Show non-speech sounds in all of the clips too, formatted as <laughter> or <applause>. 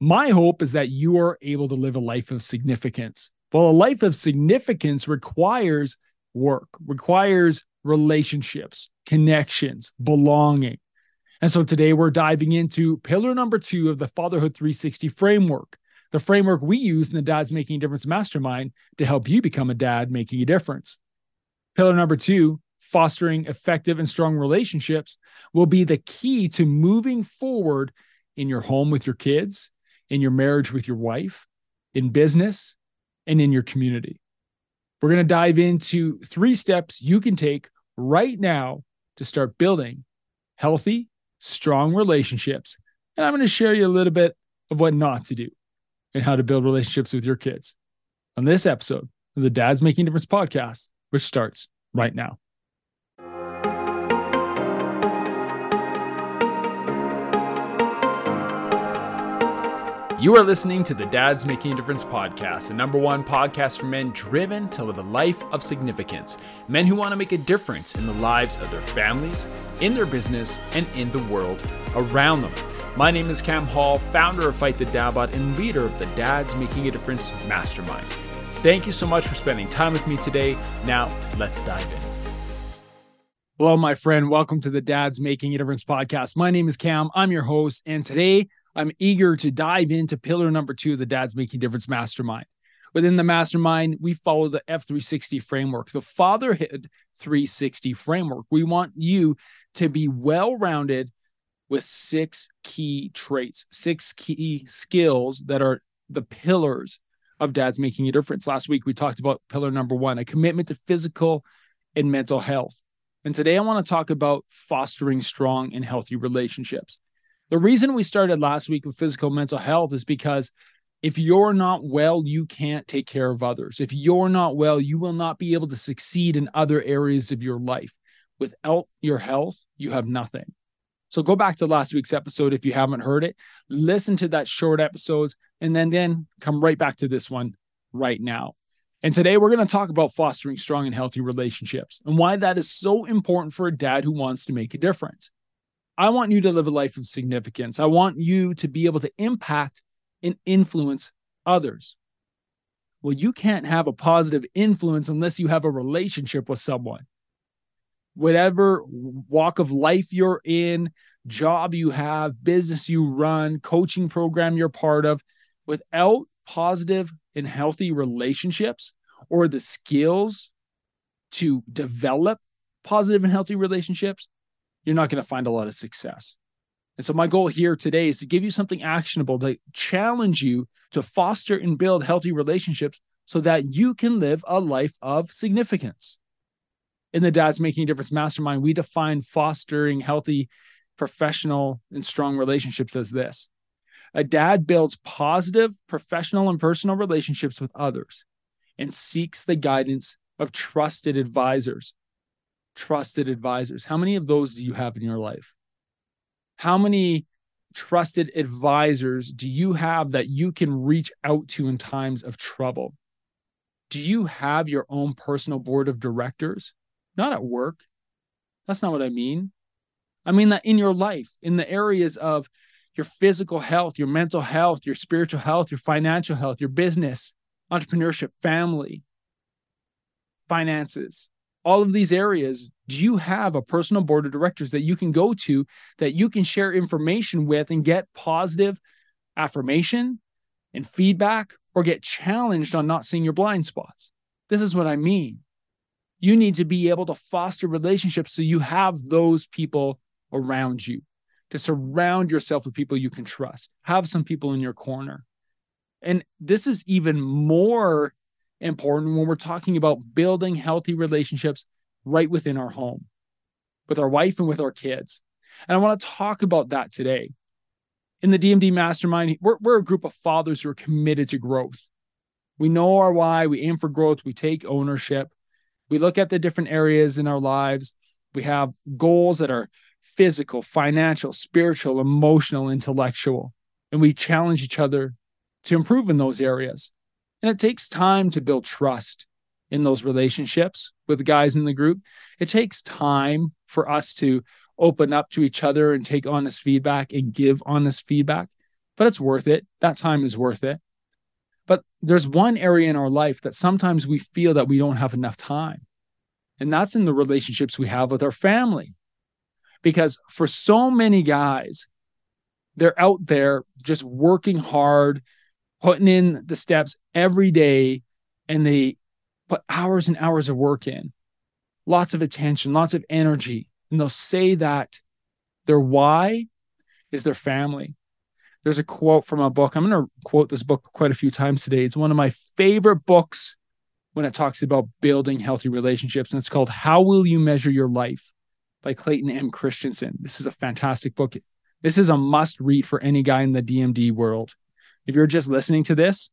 My hope is that you are able to live a life of significance. Well, a life of significance requires work, requires relationships, connections, belonging. And so today we're diving into pillar number two of the Fatherhood 360 framework, the framework we use in the Dads Making a Difference Mastermind to help you become a dad making a difference. Pillar number two, fostering effective and strong relationships, will be the key to moving forward in your home with your kids, in your marriage with your wife, in business, and in your community. We're going to dive into three steps you can take right now to start building healthy, strong relationships. And I'm going to share you a little bit of what not to do and how to build relationships with your kids on this episode of the Dads Making Difference podcast, which starts right now. You are listening to the Dads Making a Difference podcast, the number one podcast for men driven to live a life of significance. Men who want to make a difference in the lives of their families, in their business, and in the world around them. My name is Cam Hall, founder of Fight the Dad Bod and leader of the Dads Making a Difference Mastermind. Thank you so much for spending time with me today. Now, let's dive in. Hello, my friend. Welcome to the Dads Making a Difference podcast. My name is Cam. I'm your host. And today I'm eager to dive into pillar number two of the Dads Making Difference Mastermind. Within the mastermind, we follow the F360 framework, the Fatherhood 360 framework. We want you to be well rounded with six key traits, six key skills that are the pillars of dads making a difference. Last week, we talked about pillar number one, a commitment to physical and mental health. And today, I want to talk about fostering strong and healthy relationships. The reason we started last week with physical mental health is because if you're not well, you can't take care of others. If you're not well, you will not be able to succeed in other areas of your life. Without your health, you have nothing. So go back to last week's episode if you haven't heard it. Listen to that short episodes and then then come right back to this one right now. And today we're going to talk about fostering strong and healthy relationships and why that is so important for a dad who wants to make a difference. I want you to live a life of significance. I want you to be able to impact and influence others. Well, you can't have a positive influence unless you have a relationship with someone. Whatever walk of life you're in, job you have, business you run, coaching program you're part of, without positive and healthy relationships or the skills to develop positive and healthy relationships, you're not going to find a lot of success. And so, my goal here today is to give you something actionable to challenge you to foster and build healthy relationships so that you can live a life of significance. In the Dads Making a Difference Mastermind, we define fostering healthy, professional, and strong relationships as this a dad builds positive professional and personal relationships with others and seeks the guidance of trusted advisors trusted advisors. How many of those do you have in your life? How many trusted advisors do you have that you can reach out to in times of trouble? Do you have your own personal board of directors? Not at work. That's not what I mean. I mean that in your life, in the areas of your physical health, your mental health, your spiritual health, your financial health, your business, entrepreneurship, family, finances all of these areas, do you have a personal board of directors that you can go to that you can share information with and get positive affirmation and feedback or get challenged on not seeing your blind spots? This is what I mean. You need to be able to foster relationships so you have those people around you, to surround yourself with people you can trust, have some people in your corner. And this is even more important when we're talking about building healthy relationships right within our home with our wife and with our kids. And I want to talk about that today. In the DMD Mastermind, we're, we're a group of fathers who are committed to growth. We know our why, we aim for growth, we take ownership, we look at the different areas in our lives. We have goals that are physical, financial, spiritual, emotional, intellectual, and we challenge each other to improve in those areas. And it takes time to build trust in those relationships with the guys in the group. It takes time for us to open up to each other and take honest feedback and give honest feedback. but it's worth it. That time is worth it. But there's one area in our life that sometimes we feel that we don't have enough time. And that's in the relationships we have with our family. Because for so many guys, they're out there just working hard, putting in the steps every day, and they put hours and hours of work in, lots of attention, lots of energy. And they'll say that their why is their family. There's a quote from a book. I'm going to quote this book quite a few times today. It's one of my favorite books when it talks about building healthy relationships. And it's called How Will You Measure Your Life by Clayton M. Christensen. This is a fantastic book. This is a must read for any guy in the DMD world. If you're just listening to this,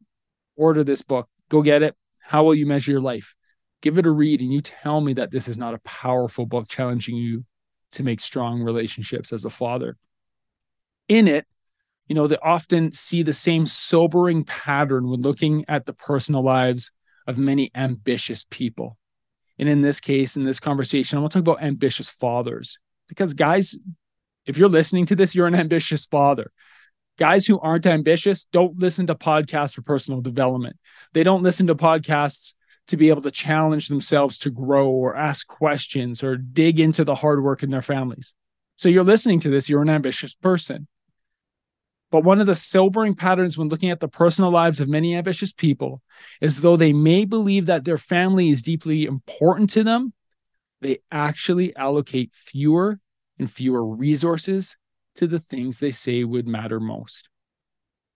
order this book. Go get it. How will you measure your life? Give it a read and you tell me that this is not a powerful book challenging you to make strong relationships as a father. In it, you know, they often see the same sobering pattern when looking at the personal lives of many ambitious people. And in this case, in this conversation, I want to talk about ambitious fathers because, guys, if you're listening to this, you're an <laughs> ambitious father. Guys who aren't ambitious don't listen to podcasts for personal development. They don't listen to podcasts to be able to challenge themselves to grow or ask questions or dig into the hard work in their families. So you're listening to this, you're an ambitious person. But one of the sobering patterns when looking at the personal lives of many ambitious people is though they may believe that their family is deeply important to them, they actually allocate fewer and fewer resources to the things they say would matter most.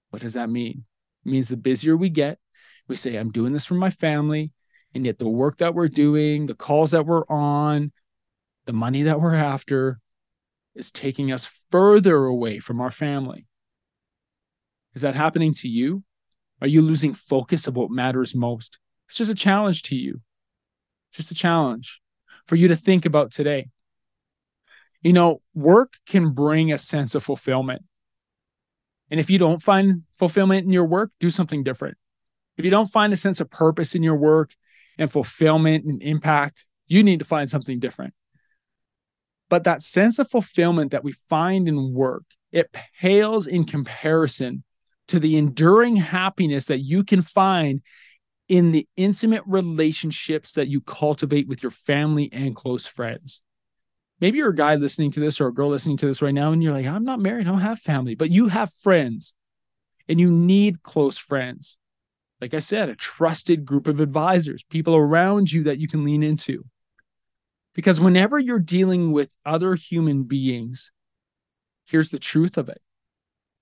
What does that mean? It means the busier we get, we say, I'm doing this for my family. And yet the work that we're doing, the calls that we're on, the money that we're after is taking us further away from our family. Is that happening to you? Are you losing focus of what matters most? It's just a challenge to you. Just a challenge for you to think about today. You know, work can bring a sense of fulfillment. And if you don't find fulfillment in your work, do something different. If you don't find a sense of purpose in your work and fulfillment and impact, you need to find something different. But that sense of fulfillment that we find in work, it pales in comparison to the enduring happiness that you can find in the intimate relationships that you cultivate with your family and close friends. Maybe you're a guy listening to this or a girl listening to this right now, and you're like, I'm not married, I don't have family, but you have friends and you need close friends. Like I said, a trusted group of advisors, people around you that you can lean into. Because whenever you're dealing with other human beings, here's the truth of it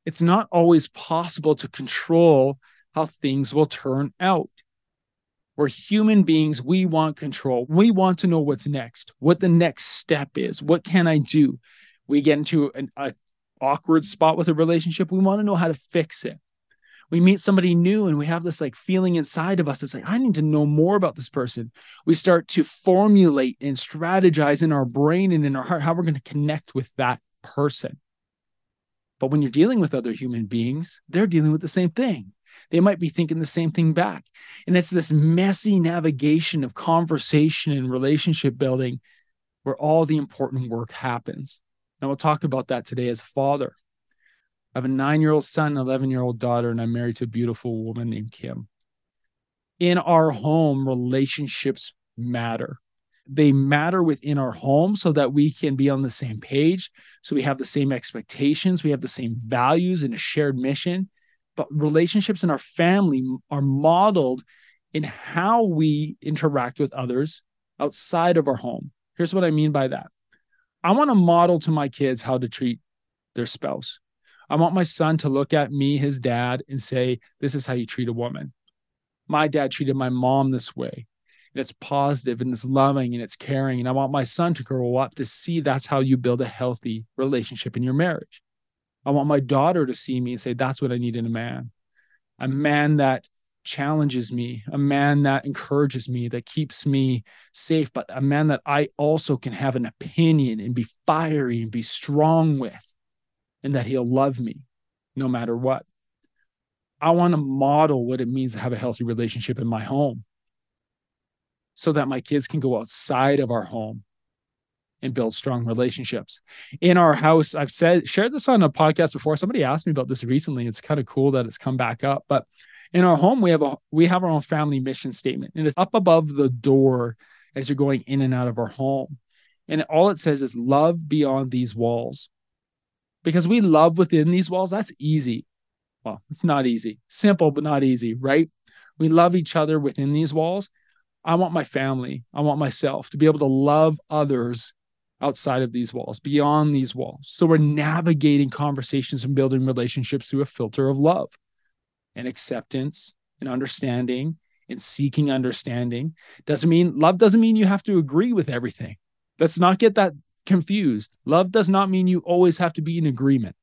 it's not always possible to control how things will turn out. We're human beings. We want control. We want to know what's next, what the next step is. What can I do? We get into an awkward spot with a relationship. We want to know how to fix it. We meet somebody new and we have this like feeling inside of us. It's like, I need to know more about this person. We start to formulate and strategize in our brain and in our heart how we're going to connect with that person. But when you're dealing with other human beings, they're dealing with the same thing. They might be thinking the same thing back. And it's this messy navigation of conversation and relationship building where all the important work happens. And we'll talk about that today as a father. I have a nine year old son, 11 year old daughter, and I'm married to a beautiful woman named Kim. In our home, relationships matter they matter within our home so that we can be on the same page. So we have the same expectations, we have the same values and a shared mission. But relationships in our family are modeled in how we interact with others outside of our home. Here's what I mean by that I want to model to my kids how to treat their spouse. I want my son to look at me, his dad, and say, This is how you treat a woman. My dad treated my mom this way and it's positive and it's loving and it's caring. And I want my son to grow up to see that's how you build a healthy relationship in your marriage. I want my daughter to see me and say, that's what I need in a man. A man that challenges me, a man that encourages me, that keeps me safe, but a man that I also can have an opinion and be fiery and be strong with, and that he'll love me no matter what. I want to model what it means to have a healthy relationship in my home so that my kids can go outside of our home and build strong relationships. In our house, I've said shared this on a podcast before. Somebody asked me about this recently. It's kind of cool that it's come back up. But in our home, we have a we have our own family mission statement, and it's up above the door as you're going in and out of our home. And all it says is love beyond these walls. Because we love within these walls, that's easy. Well, it's not easy. Simple, but not easy, right? We love each other within these walls. I want my family, I want myself to be able to love others outside of these walls, beyond these walls. So we're navigating conversations and building relationships through a filter of love and acceptance and understanding and seeking understanding. Doesn't mean love doesn't mean you have to agree with everything. Let's not get that confused. Love does not mean you always have to be in agreement.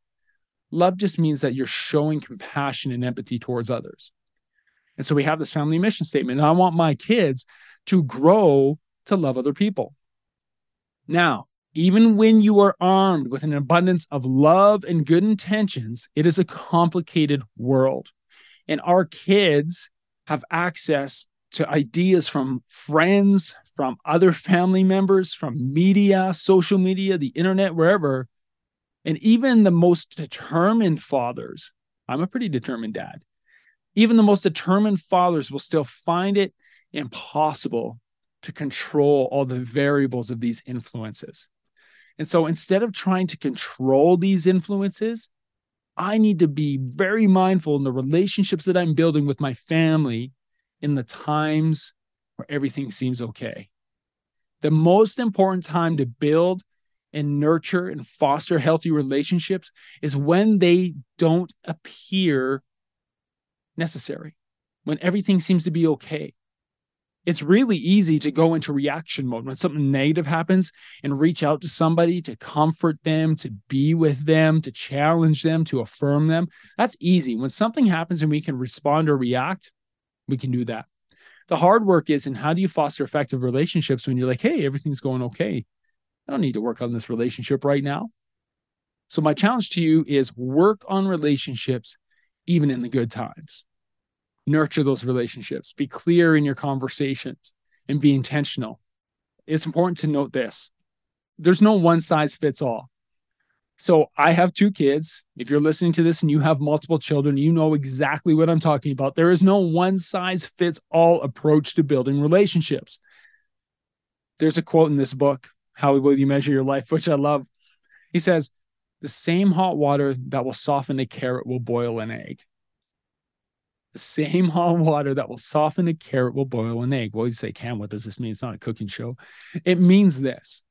Love just means that you're showing compassion and empathy towards others. And so we have this family mission statement. And I want my kids to grow to love other people. Now, even when you are armed with an abundance of love and good intentions, it is a complicated world. And our kids have access to ideas from friends, from other family members, from media, social media, the internet, wherever. And even the most determined fathers, I'm a pretty determined dad, even the most determined fathers will still find it impossible to control all the variables of these influences. And so instead of trying to control these influences, I need to be very mindful in the relationships that I'm building with my family in the times where everything seems okay. The most important time to build and nurture and foster healthy relationships is when they don't appear necessary, when everything seems to be okay. It's really easy to go into reaction mode when something negative happens and reach out to somebody to comfort them, to be with them, to challenge them, to affirm them. That's easy. When something happens and we can respond or react, we can do that. The hard work is in how do you foster effective relationships when you're like, hey, everything's going okay. I don't need to work on this relationship right now. So, my challenge to you is work on relationships even in the good times. Nurture those relationships, be clear in your conversations, and be intentional. It's important to note this there's no one size fits all. So I have two kids. If you're listening to this and you have multiple children, you know exactly what I'm talking about. There is no one size fits all approach to building relationships. There's a quote in this book, How Will You Measure Your Life, which I love. He says, The same hot water that will soften a carrot will boil an egg. The same <laughs> hot water that will soften a carrot will boil an egg. Well, you say, Cam, what does this mean? It's not a cooking show. It means this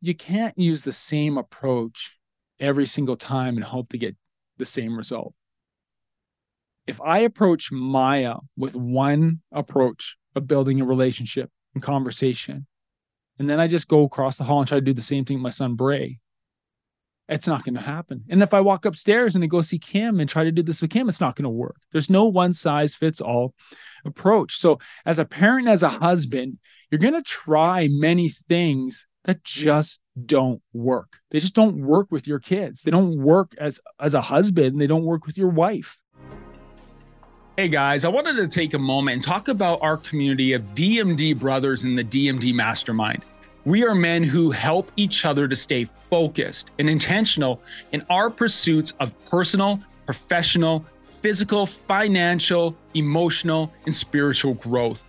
you can't use the same approach every single time and hope to get the same result. If I approach Maya with one approach of building a relationship and conversation, and then I just go across the hall and try to do the same thing with my son Bray, it's not going to happen. And if I walk upstairs and I go see Kim and try to do this with Kim, it's not going to work. There's no one size fits all approach. So, as a parent, as a husband, you're going to try many things that just don't work. They just don't work with your kids. They don't work as as a husband, they don't work with your wife. Hey guys, I wanted to take a moment and talk about our community of DMD brothers in the DMD Mastermind. We are men who help each other to stay focused and intentional in our pursuits of personal, professional, physical, financial, emotional, and spiritual growth.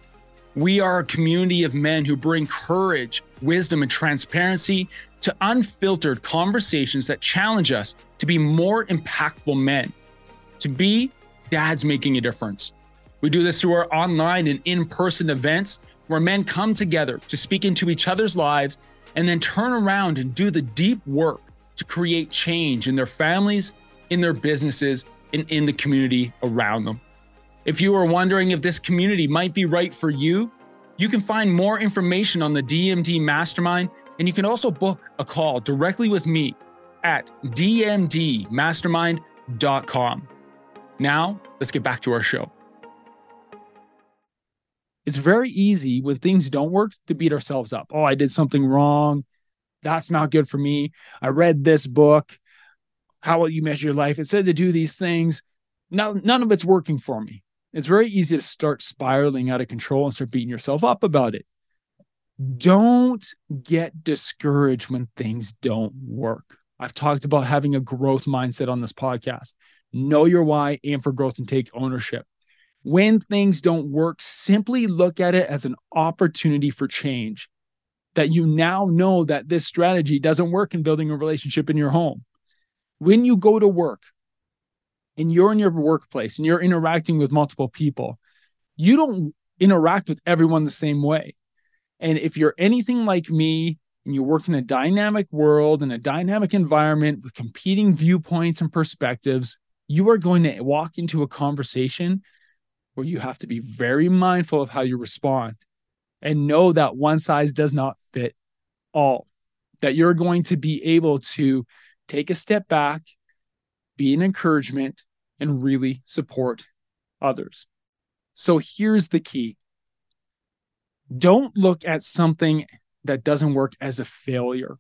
We are a community of men who bring courage, wisdom, and transparency to unfiltered conversations that challenge us to be more impactful men, to be dads making a difference. We do this through our online and in person events where men come together to speak into each other's lives and then turn around and do the deep work to create change in their families, in their businesses, and in the community around them. If you are wondering if this community might be right for you, you can find more information on the DMD Mastermind, and you can also book a call directly with me at dmdmastermind.com. Now, let's get back to our show. It's very easy when things don't work to beat ourselves up. Oh, I did something wrong. That's not good for me. I read this book. How will you measure your life? It said to do these things. Now, none of it's working for me it's very easy to start spiraling out of control and start beating yourself up about it. Don't get discouraged when things don't work. I've talked about having a growth mindset on this podcast. Know your why, aim for growth, and take ownership. When things don't work, simply look at it as an opportunity for change. That you now know that this strategy doesn't work in building a relationship in your home. When you go to work and you're in your workplace and you're interacting with multiple people, you don't interact with everyone the same way. And if you're anything like me and you work in a dynamic world and a dynamic environment with competing viewpoints and perspectives, you are going to walk into a conversation where you have to be very mindful of how you respond and know that one size does not fit all, that you're going to be able to take a step back, be an encouragement, and really support others. So here's the key don't look at something that doesn't work as a failure.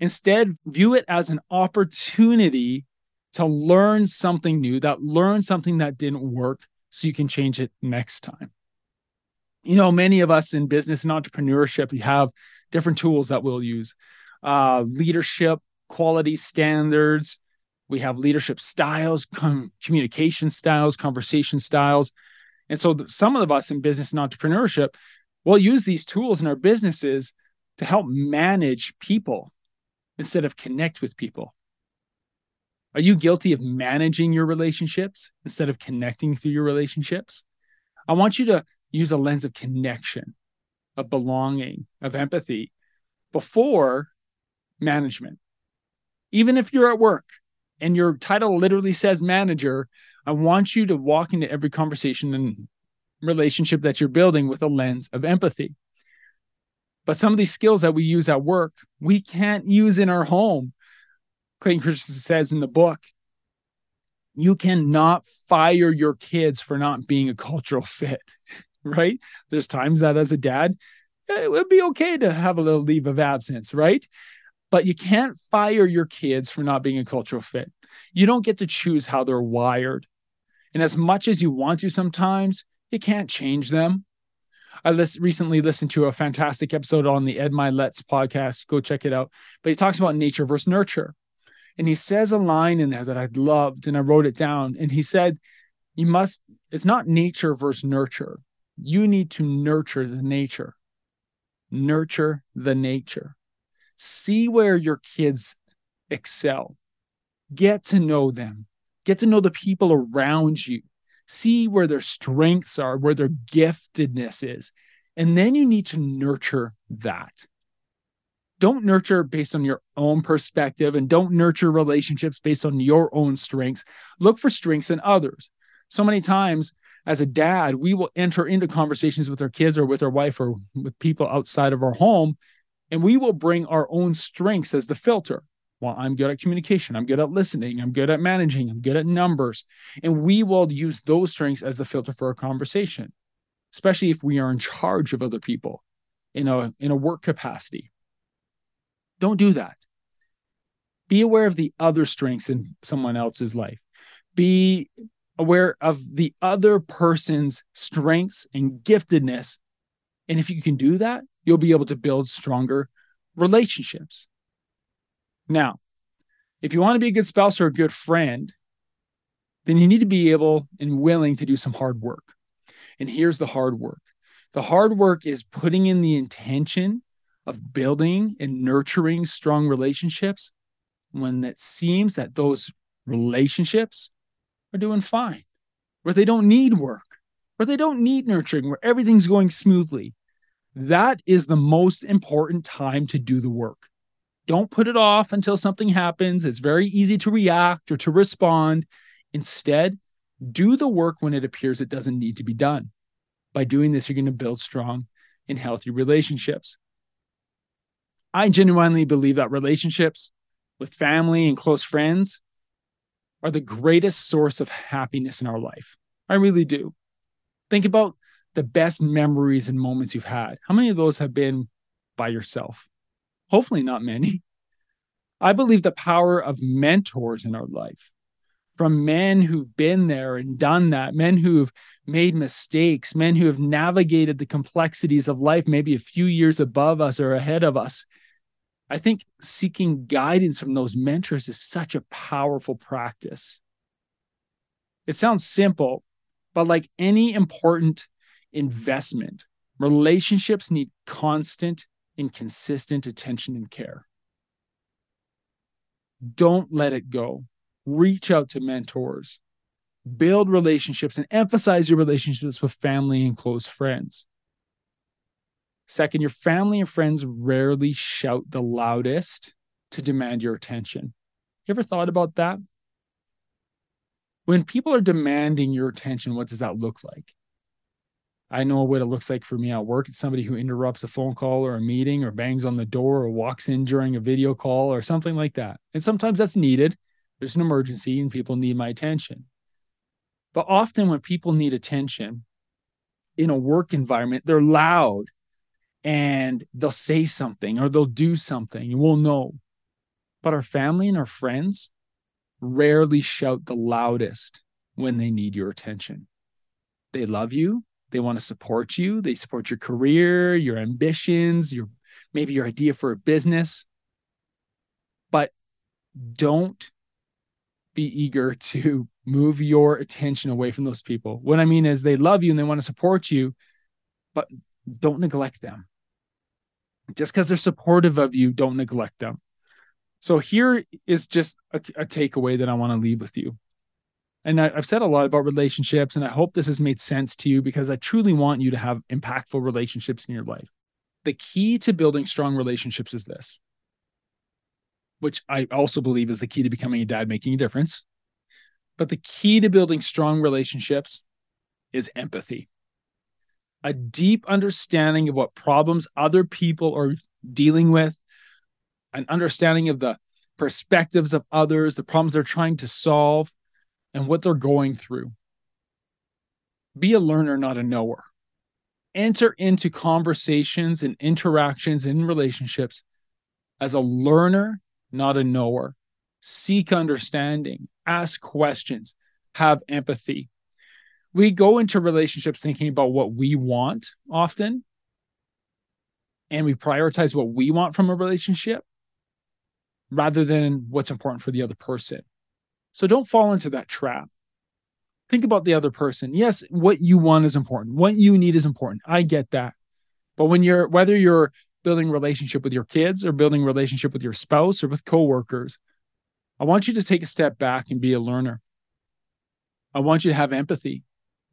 Instead, view it as an opportunity to learn something new, that learn something that didn't work so you can change it next time. You know, many of us in business and entrepreneurship, we have different tools that we'll use uh, leadership, quality standards. We have leadership styles, com- communication styles, conversation styles. And so, some of us in business and entrepreneurship, we'll use these tools in our businesses to help manage people instead of connect with people. Are you guilty of managing your relationships instead of connecting through your relationships? I want you to use a lens of connection, of belonging, of empathy before management. Even if you're at work and your title literally says manager, I want you to walk into every conversation and relationship that you're building with a lens of empathy. But some of these skills that we use at work, we can't use in our home Clayton Christensen says in the book, you cannot fire your kids for not being a cultural fit, <laughs> right? There's times that as a dad, it would be okay to have a little leave of absence, right? But you can't fire your kids for not being a cultural fit. You don't get to choose how they're wired. And as much as you want to sometimes, you can't change them. I list, recently listened to a fantastic episode on the Ed Mylett's podcast. Go check it out. But he talks about nature versus nurture. And he says a line in there that I loved and I wrote it down. And he said, You must, it's not nature versus nurture. You need to nurture the nature. Nurture the nature. See where your kids excel. Get to know them. Get to know the people around you. See where their strengths are, where their giftedness is. And then you need to nurture that don't nurture based on your own perspective and don't nurture relationships based on your own strengths. Look for strengths in others. So many times, as a dad, we will enter into conversations with our kids or with our wife or with people outside of our home, and we will bring our own strengths as the filter. Well, I'm good at communication. I'm good at listening. I'm good at managing. I'm good at numbers. And we will use those strengths as the filter for our conversation, especially if we are in charge of other people in a, in a work capacity don't do that. Be aware of the other strengths in someone else's life. Be aware of the other person's strengths and giftedness. And if you can do that, you'll be able to build stronger relationships. Now, if you want to be a good spouse or a good friend, then you need to be able and willing to do some hard work. And here's the hard work the hard work is putting in the intention of building and nurturing strong relationships when it seems that those relationships are doing fine, where they don't need work, where they don't need nurturing, where everything's going smoothly. That is the most important time to do the work. Don't put it off until something happens. It's very easy to react or to respond. Instead, do the work when it appears it doesn't need to be done. By doing this, you're going to build strong and healthy relationships. I genuinely believe that relationships with family and close friends are the greatest source of happiness in our life. I really do. Think about the best memories and moments you've had. How many of those have been by yourself? Hopefully, not many. I believe the power of mentors in our life. from men who've been there and done that, men who've made mistakes, men who have navigated the complexities of life, maybe a few years above us or ahead of us. I think seeking guidance from those mentors is such a powerful practice. It sounds simple, but like any important investment, relationships need constant and consistent attention and care. Don't let it go reach out to mentors, build relationships, and emphasize your relationships with family and close friends. Second, your family and friends rarely shout the loudest to demand your attention. You ever thought about that? When people are demanding your attention, what does that look like? I know what it looks like for me at work. It's somebody who interrupts a phone call or a meeting or bangs on the door or walks in during a video call or something like that. And sometimes that's needed there's an emergency and people need my attention. But often when people need attention in a work environment, they're loud and they'll say something or they'll do something we'll know. But our family and our friends rarely shout the loudest when they need your attention. They love you, they want to support you, they support your career, your ambitions, your maybe your idea for a business. But don't be eager to move your attention away from those people. What I mean is they love you and they want to support you, but don't neglect them. Just because they're supportive of you, don't neglect them. So here is just a, a takeaway that I want to leave with you. And I, I've said a lot about relationships, and I hope this has made sense to you because I truly want you to have impactful relationships in your life. The key to building strong relationships is this which I also believe is the key to becoming a dad making a difference. But the key to building strong relationships is empathy. A deep understanding of what problems other people are dealing with, an understanding of the perspectives of others, the problems they're trying to solve, and what they're going through. Be a learner, not a knower. Enter into conversations and interactions and relationships as a learner not a knower. Seek understanding, ask questions, have empathy. We go into relationships thinking about what we want often, and we prioritize what we want from a relationship rather than what's important for the other person. So don't fall into that trap. Think about the other person. Yes, what you want is important. What you need is important. I get that. But when you're whether you're building relationship with your kids or building relationship with your spouse or with coworkers, I want you to take a step back and be a learner. I want you to have empathy.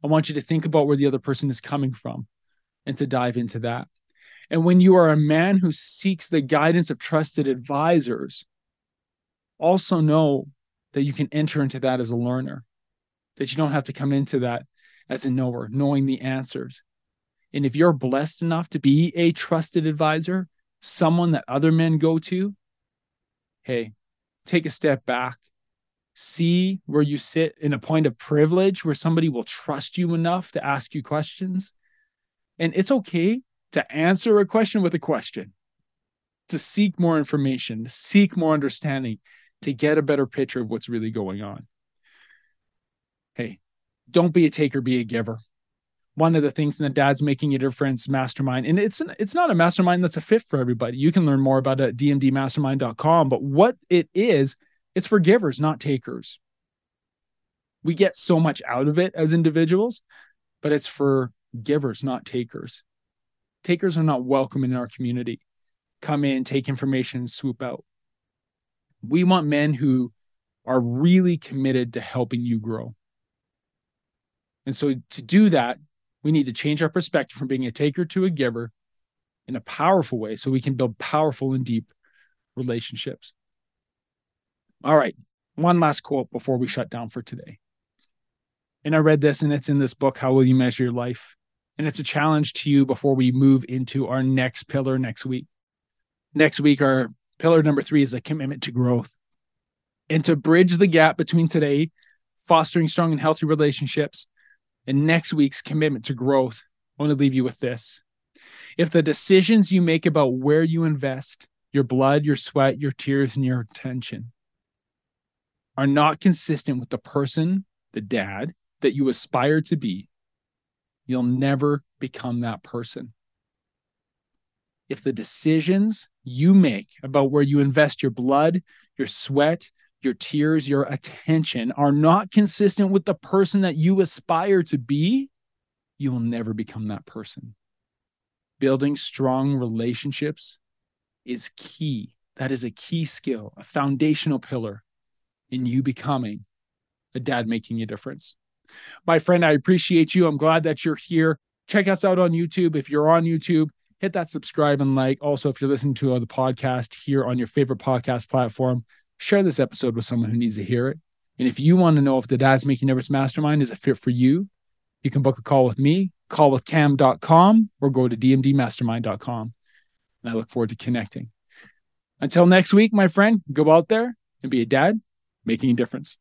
I want you to think about where the other person is coming from and to dive into that. And when you are a man who seeks the guidance of trusted advisors, also know that you can enter into that as a learner, that you don't have to come into that as a knower, knowing the answers. And if you're blessed enough to be a trusted advisor, someone that other men go to, hey, take a step back. See where you sit in a point of privilege where somebody will trust you enough to ask you questions. And it's okay to answer a question with a question, to seek more information, to seek more understanding, to get a better picture of what's really going on. Hey, don't be a taker, be a giver one of the things in the dad's making a difference mastermind and it's an, it's not a mastermind that's a fit for everybody you can learn more about it at dmdmastermind.com but what it is it's for givers not takers. We get so much out of it as individuals but it's for givers not takers. Takers are not welcome in our community. Come in take information swoop out. We want men who are really committed to helping you grow. And so to do that we need to change our perspective from being a taker to a giver in a powerful way so we can build powerful and deep relationships. All right, one last quote before we shut down for today. And I read this and it's in this book, How Will You Measure Your Life? And it's a challenge to you before we move into our next pillar next week. Next week, our pillar number three is a commitment to growth. And to bridge the gap between today, fostering strong and healthy relationships, and next week's commitment to growth, I want to leave you with this. If the decisions you make about where you invest your blood, your sweat, your tears, and your attention, are not consistent with the person, the dad that you aspire to be, you'll never become that person. If the decisions you make about where you invest your blood, your sweat, your tears, your attention are not consistent with the person that you aspire to be, you will never become that person. Building strong relationships is key. That is a key skill, a foundational pillar in you becoming a dad making a difference. My friend, I appreciate you. I'm glad that you're here. Check us out on YouTube. If you're on YouTube, hit that subscribe and like. Also, if you're listening to the podcast here on your favorite podcast platform, share this episode with someone who needs to hear it. And if you want to know if the Dad's Making Difference Mastermind is a fit for you, you can book a call with me, callwithcam.com, or go to dmdmastermind.com. And I look forward to connecting. Until next week, my friend, go out there and be a dad making a difference.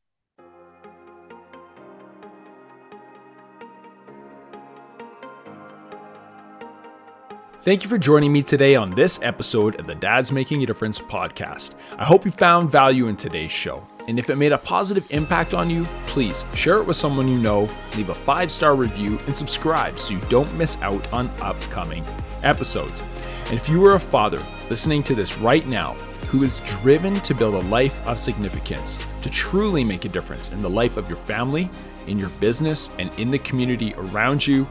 Thank you for joining me today on this episode of the Dad's Making a Difference podcast. I hope you found value in today's show. And if it made a positive impact on you, please share it with someone you know, leave a five star review, and subscribe so you don't miss out on upcoming episodes. And if you are a father listening to this right now who is driven to build a life of significance, to truly make a difference in the life of your family, in your business, and in the community around you,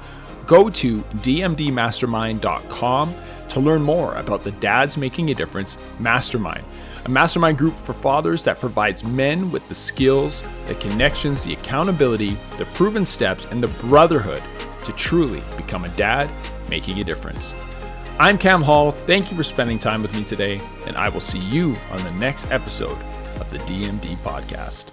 Go to dmdmastermind.com to learn more about the Dads Making a Difference Mastermind, a mastermind group for fathers that provides men with the skills, the connections, the accountability, the proven steps, and the brotherhood to truly become a dad making a difference. I'm Cam Hall. Thank you for spending time with me today, and I will see you on the next episode of the DMD podcast.